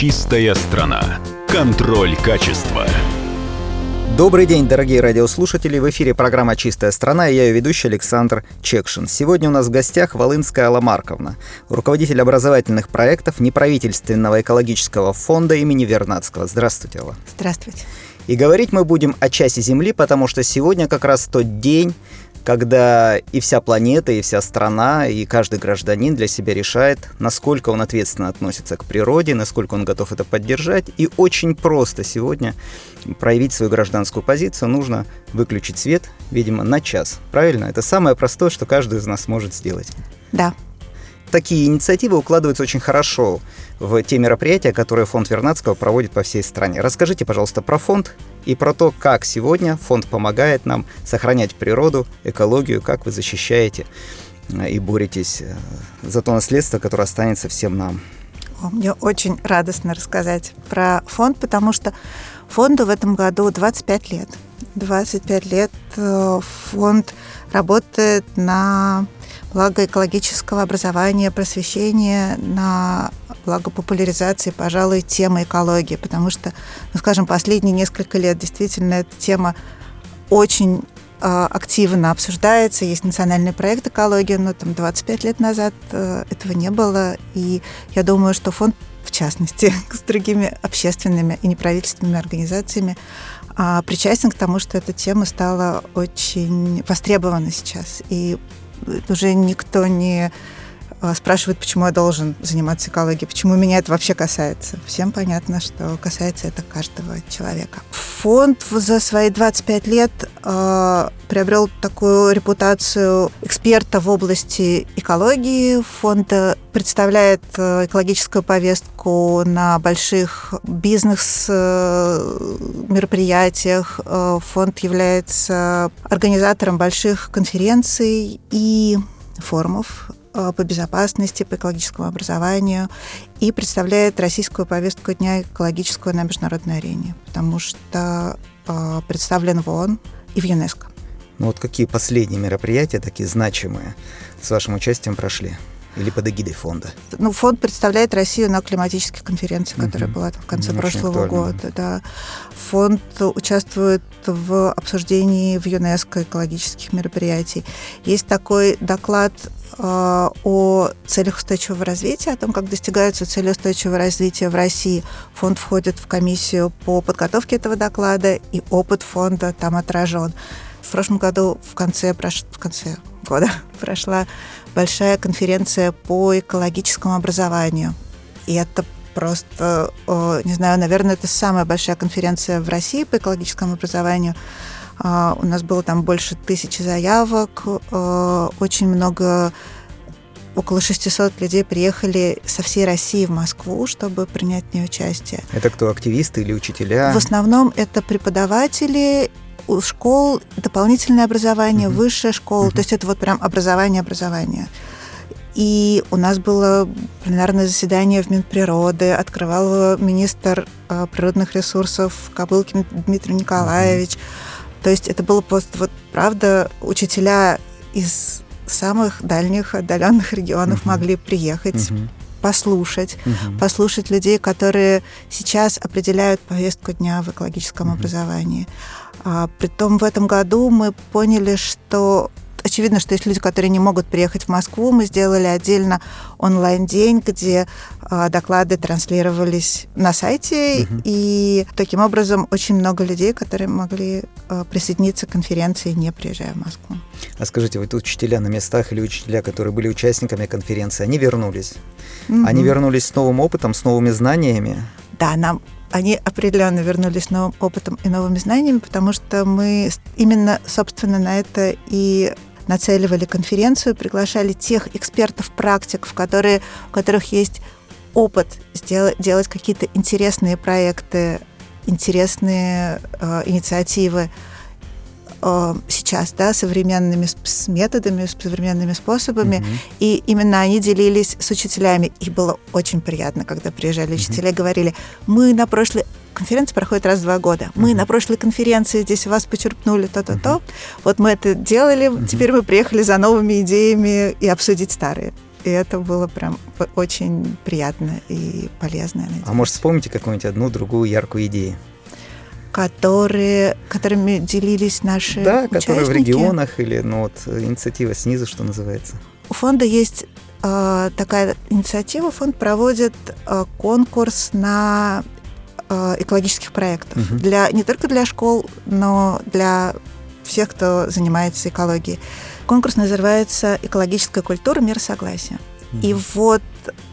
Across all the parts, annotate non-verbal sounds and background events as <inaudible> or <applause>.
Чистая страна. Контроль качества. Добрый день, дорогие радиослушатели. В эфире программа «Чистая страна» и я ее ведущий Александр Чекшин. Сегодня у нас в гостях Волынская Алла Марковна, руководитель образовательных проектов неправительственного экологического фонда имени Вернадского. Здравствуйте, Алла. Здравствуйте. И говорить мы будем о часе Земли, потому что сегодня как раз тот день, когда и вся планета, и вся страна, и каждый гражданин для себя решает, насколько он ответственно относится к природе, насколько он готов это поддержать. И очень просто сегодня проявить свою гражданскую позицию нужно выключить свет, видимо, на час. Правильно? Это самое простое, что каждый из нас может сделать. Да. Такие инициативы укладываются очень хорошо в те мероприятия, которые фонд Вернадского проводит по всей стране. Расскажите, пожалуйста, про фонд и про то, как сегодня фонд помогает нам сохранять природу, экологию, как вы защищаете э, и боретесь э, за то наследство, которое останется всем нам. Мне очень радостно рассказать про фонд, потому что фонду в этом году 25 лет. 25 лет э, фонд работает на благо экологического образования, просвещения, на благо популяризации, пожалуй, темы экологии, потому что, ну, скажем, последние несколько лет действительно эта тема очень э, активно обсуждается. Есть национальный проект экологии, но там 25 лет назад э, этого не было. И я думаю, что фонд, в частности, <laughs> с другими общественными и неправительственными организациями, э, причастен к тому, что эта тема стала очень востребована сейчас. И уже никто не а, спрашивают, почему я должен заниматься экологией, почему меня это вообще касается. Всем понятно, что касается это каждого человека. Фонд за свои 25 лет э, приобрел такую репутацию эксперта в области экологии. Фонд представляет э, экологическую повестку на больших бизнес-мероприятиях. Э, фонд является организатором больших конференций и форумов Э, по безопасности, по экологическому образованию и представляет российскую повестку дня экологическую на международной арене, потому что э, представлен в ООН и в ЮНЕСКО. Ну вот какие последние мероприятия, такие значимые, с вашим участием прошли? Или под эгидой фонда? Ну, фонд представляет Россию на климатической конференции, которая угу. была в конце ну, прошлого года. Да. Фонд участвует в обсуждении в ЮНЕСКО экологических мероприятий. Есть такой доклад э, о целях устойчивого развития, о том, как достигаются цели устойчивого развития в России. Фонд входит в комиссию по подготовке этого доклада, и опыт фонда там отражен. В прошлом году в конце, в конце года <laughs> прошла большая конференция по экологическому образованию. И это просто, не знаю, наверное, это самая большая конференция в России по экологическому образованию. А, у нас было там больше тысячи заявок, очень много около 600 людей приехали со всей России в Москву, чтобы принять в ней участие. Это кто, активисты или учителя? В основном это преподаватели у школ дополнительное образование, mm-hmm. высшая школа, mm-hmm. то есть это вот прям образование-образование. И у нас было пленарное заседание в Минприроды, открывал его министр э, природных ресурсов Кобылкин Дмитрий Николаевич. Mm-hmm. То есть это было просто вот правда учителя из самых дальних отдаленных регионов mm-hmm. могли приехать. Mm-hmm послушать, угу. послушать людей, которые сейчас определяют повестку дня в экологическом угу. образовании. А, притом в этом году мы поняли, что очевидно, что есть люди, которые не могут приехать в Москву. Мы сделали отдельно онлайн-день, где э, доклады транслировались на сайте, угу. и таким образом очень много людей, которые могли э, присоединиться к конференции, не приезжая в Москву. А скажите, вот учителя на местах или учителя, которые были участниками конференции, они вернулись? Угу. Они вернулись с новым опытом, с новыми знаниями? Да, нам они определенно вернулись новым опытом и новыми знаниями, потому что мы именно, собственно, на это и нацеливали конференцию, приглашали тех экспертов, практиков, которые, у которых есть опыт сделать, делать какие-то интересные проекты, интересные э, инициативы сейчас, да, современными с методами, с современными способами, mm-hmm. и именно они делились с учителями. И было очень приятно, когда приезжали учителя и говорили, мы на прошлой конференция проходит раз в два года. Мы на прошлой конференции здесь у вас почерпнули то-то, uh-huh. то. Вот мы это делали, uh-huh. теперь мы приехали за новыми идеями и обсудить старые. И это было прям очень приятно и полезно. А может, вспомните какую-нибудь одну, другую яркую идею? Которые, которыми делились наши Да, участники. которые в регионах или ну, вот, инициатива снизу, что называется. У фонда есть э, такая инициатива. Фонд проводит э, конкурс на э, экологических проектов. Мгм. Для, не только для школ, но для всех, кто занимается экологией. Конкурс называется «Экологическая культура. Мир согласия». И Мгм. вот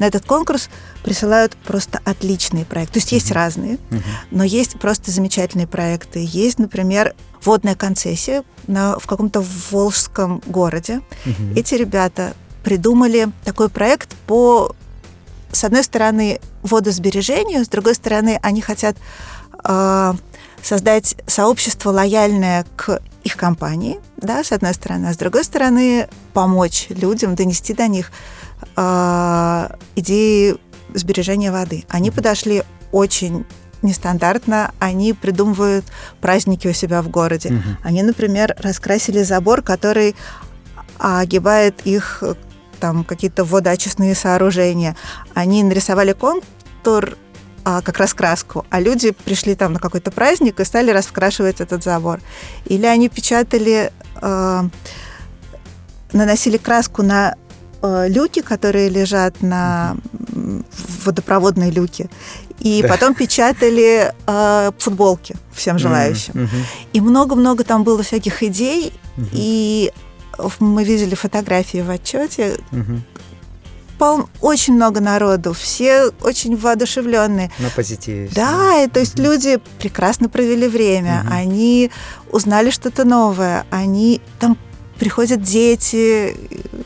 на этот конкурс присылают просто отличные проекты. То есть есть Мгм. разные, Мгм. но есть просто замечательные проекты. Есть, например, водная концессия на, в каком-то волжском городе. Мгм. Эти ребята придумали такой проект по, с одной стороны, водосбережению, с другой стороны, они хотят э, создать сообщество лояльное к их компании, да, с одной стороны, а с другой стороны, помочь людям донести до них идеи сбережения воды. Они подошли очень нестандартно, они придумывают праздники у себя в городе. Мгм. Они, например, раскрасили забор, который огибает их там какие-то водоочистные сооружения. Они нарисовали контур а, как раскраску, а люди пришли там на какой-то праздник и стали раскрашивать этот забор. Или они печатали, э, наносили краску на люки, которые лежат на м, водопроводные люки, и Да. потом печатали э, футболки всем желающим. Мгм. И много-много там было всяких идей, Мгм. и мы видели фотографии в отчете. Мгм. Пол- очень много народу, все очень воодушевленные. На позитиве. Да, и то есть Мгм. люди прекрасно провели время, Мгм. они узнали что-то новое, они там приходят дети,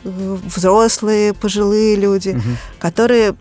взрослые, пожилые люди, Мгм. которые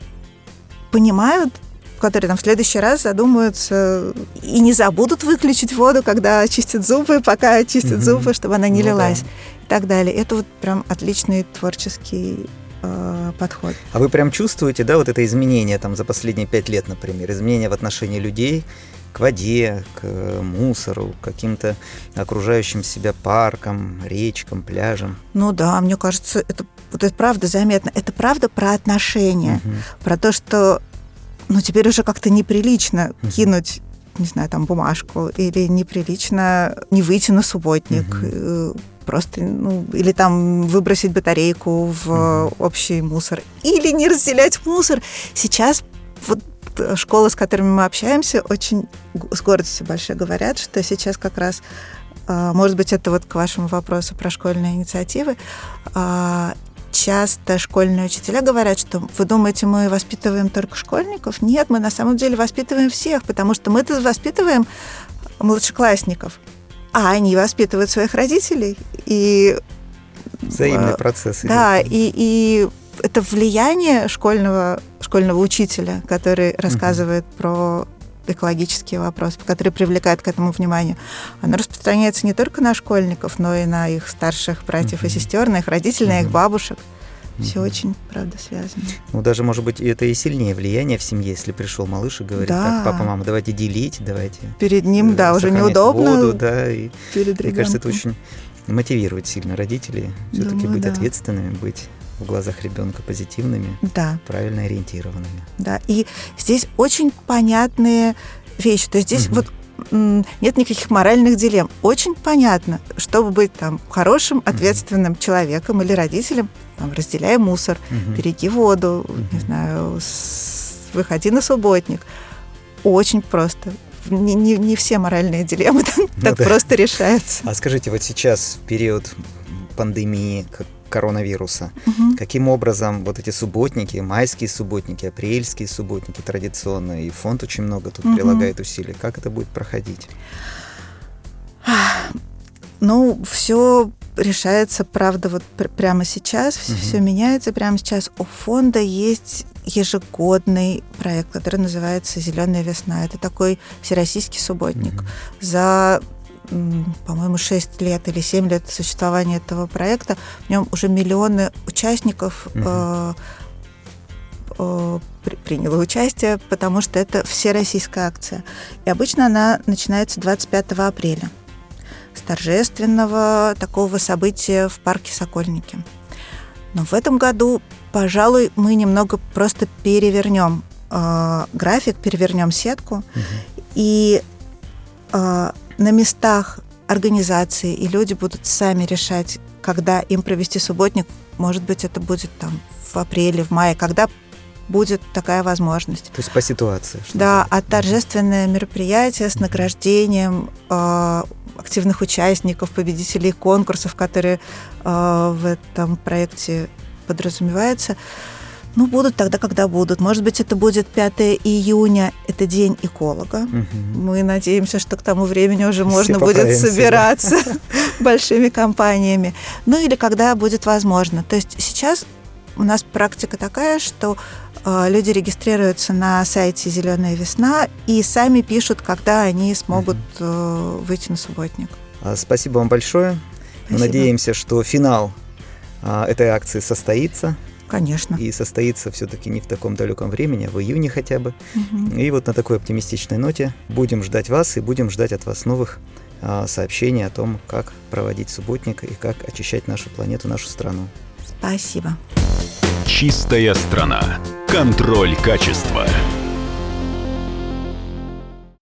понимают, которые там в следующий раз задумаются и не забудут выключить воду, когда чистят зубы, пока чистят Мгм. зубы, чтобы она не Ну да. лилась и так далее. Это вот прям отличный творческий э, подход. А вы прям чувствуете, да, вот это изменение там за последние пять лет, например, изменение в отношении людей к воде, к мусору, к каким-то окружающим себя паркам, речкам, пляжам? Ну да, мне кажется, это вот это правда заметно. Это правда про отношения, Мгм. про то, что ну теперь уже как-то неприлично Мгм. кинуть не знаю, там бумажку, или неприлично не выйти на субботник, Мгм. Э, просто, ну, или там выбросить батарейку в Мгм. общий мусор, или не разделять мусор. Сейчас вот э, школы, с которыми мы общаемся, очень с гордостью большой говорят, что сейчас как раз, а, может быть, это вот к вашему вопросу про школьные инициативы, а, часто школьные учителя говорят, что вы думаете, мы воспитываем только школьников? Нет, мы на самом деле воспитываем всех, потому что мы-то воспитываем младшеклассников, а они воспитывают своих родителей. И Взаимный э, процесс. идет. да, и, и это влияние школьного, школьного учителя, который рассказывает про экологические вопросы, который привлекает к этому внимание, оно распространяется не только на школьников, но и на их старших братьев и Мгм. сестер, на их родителей, на их бабушек. Все Мгм. очень, правда, связано. Ну, даже, может быть, это и сильнее влияние в семье, если пришел малыш и говорит, Да. так, папа, мама, давайте делить, давайте Перед ним, э, да, уже неудобно. воду, да, и Перед мне кажется, это очень мотивирует сильно родителей все-таки быть да. ответственными, быть в глазах ребенка позитивными, Да, правильно ориентированными. да. И здесь очень понятные вещи. То есть здесь Мгм. вот нет никаких моральных дилемм. Очень понятно, чтобы быть там хорошим, ответственным человеком или родителем, там, разделяй мусор, Мгм. береги воду, не Мгм. знаю, выходи на субботник. Очень просто. Не, не- не все моральные дилеммы <laughs> так, Ну так да. просто решаются. А скажите, вот сейчас, в период пандемии коронавируса, Мгм. каким образом вот эти субботники, майские субботники, апрельские субботники традиционно, и фонд очень много тут Мгм. прилагает усилий, как это будет проходить? Ну, все решается, правда, вот пр- прямо сейчас, Мгм. все меняется прямо сейчас. У фонда есть ежегодный проект, который называется «Зеленая весна». Это такой всероссийский субботник. Мгм. За, по-моему, 6 лет или 7 лет существования этого проекта в нем уже миллионы участников Мгм. э, э, при- приняло участие, потому что это всероссийская акция. И обычно она начинается 25 апреля с торжественного такого события в парке Сокольники. Но в этом году пожалуй, мы немного просто перевернем э, график, перевернем сетку, угу. и э, на местах организации и люди будут сами решать, когда им провести субботник. Может быть, это будет там в апреле, в мае, когда будет такая возможность. То есть по ситуации. Да, а торжественное мероприятие с награждением э, активных участников, победителей конкурсов, которые э, в этом проекте подразумеваются, ну, будут тогда, когда будут. Может быть, это будет 5 июня, это день эколога. Угу. Мы надеемся, что к тому времени уже можно будет собираться <laughs> <laughs> большими компаниями. Ну, или когда будет возможно. То есть сейчас у нас практика такая, что люди регистрируются на сайте Зеленая весна и сами пишут, когда они смогут э, выйти на субботник. А, спасибо вам большое. Спасибо. Мы надеемся, что финал а, этой акции состоится. Конечно. И состоится все-таки не в таком далеком времени, а в июне хотя бы. Угу. И вот на такой оптимистичной ноте будем ждать вас и будем ждать от вас новых а, сообщений о том, как проводить субботник и как очищать нашу планету, нашу страну. Спасибо. Чистая страна. Контроль качества.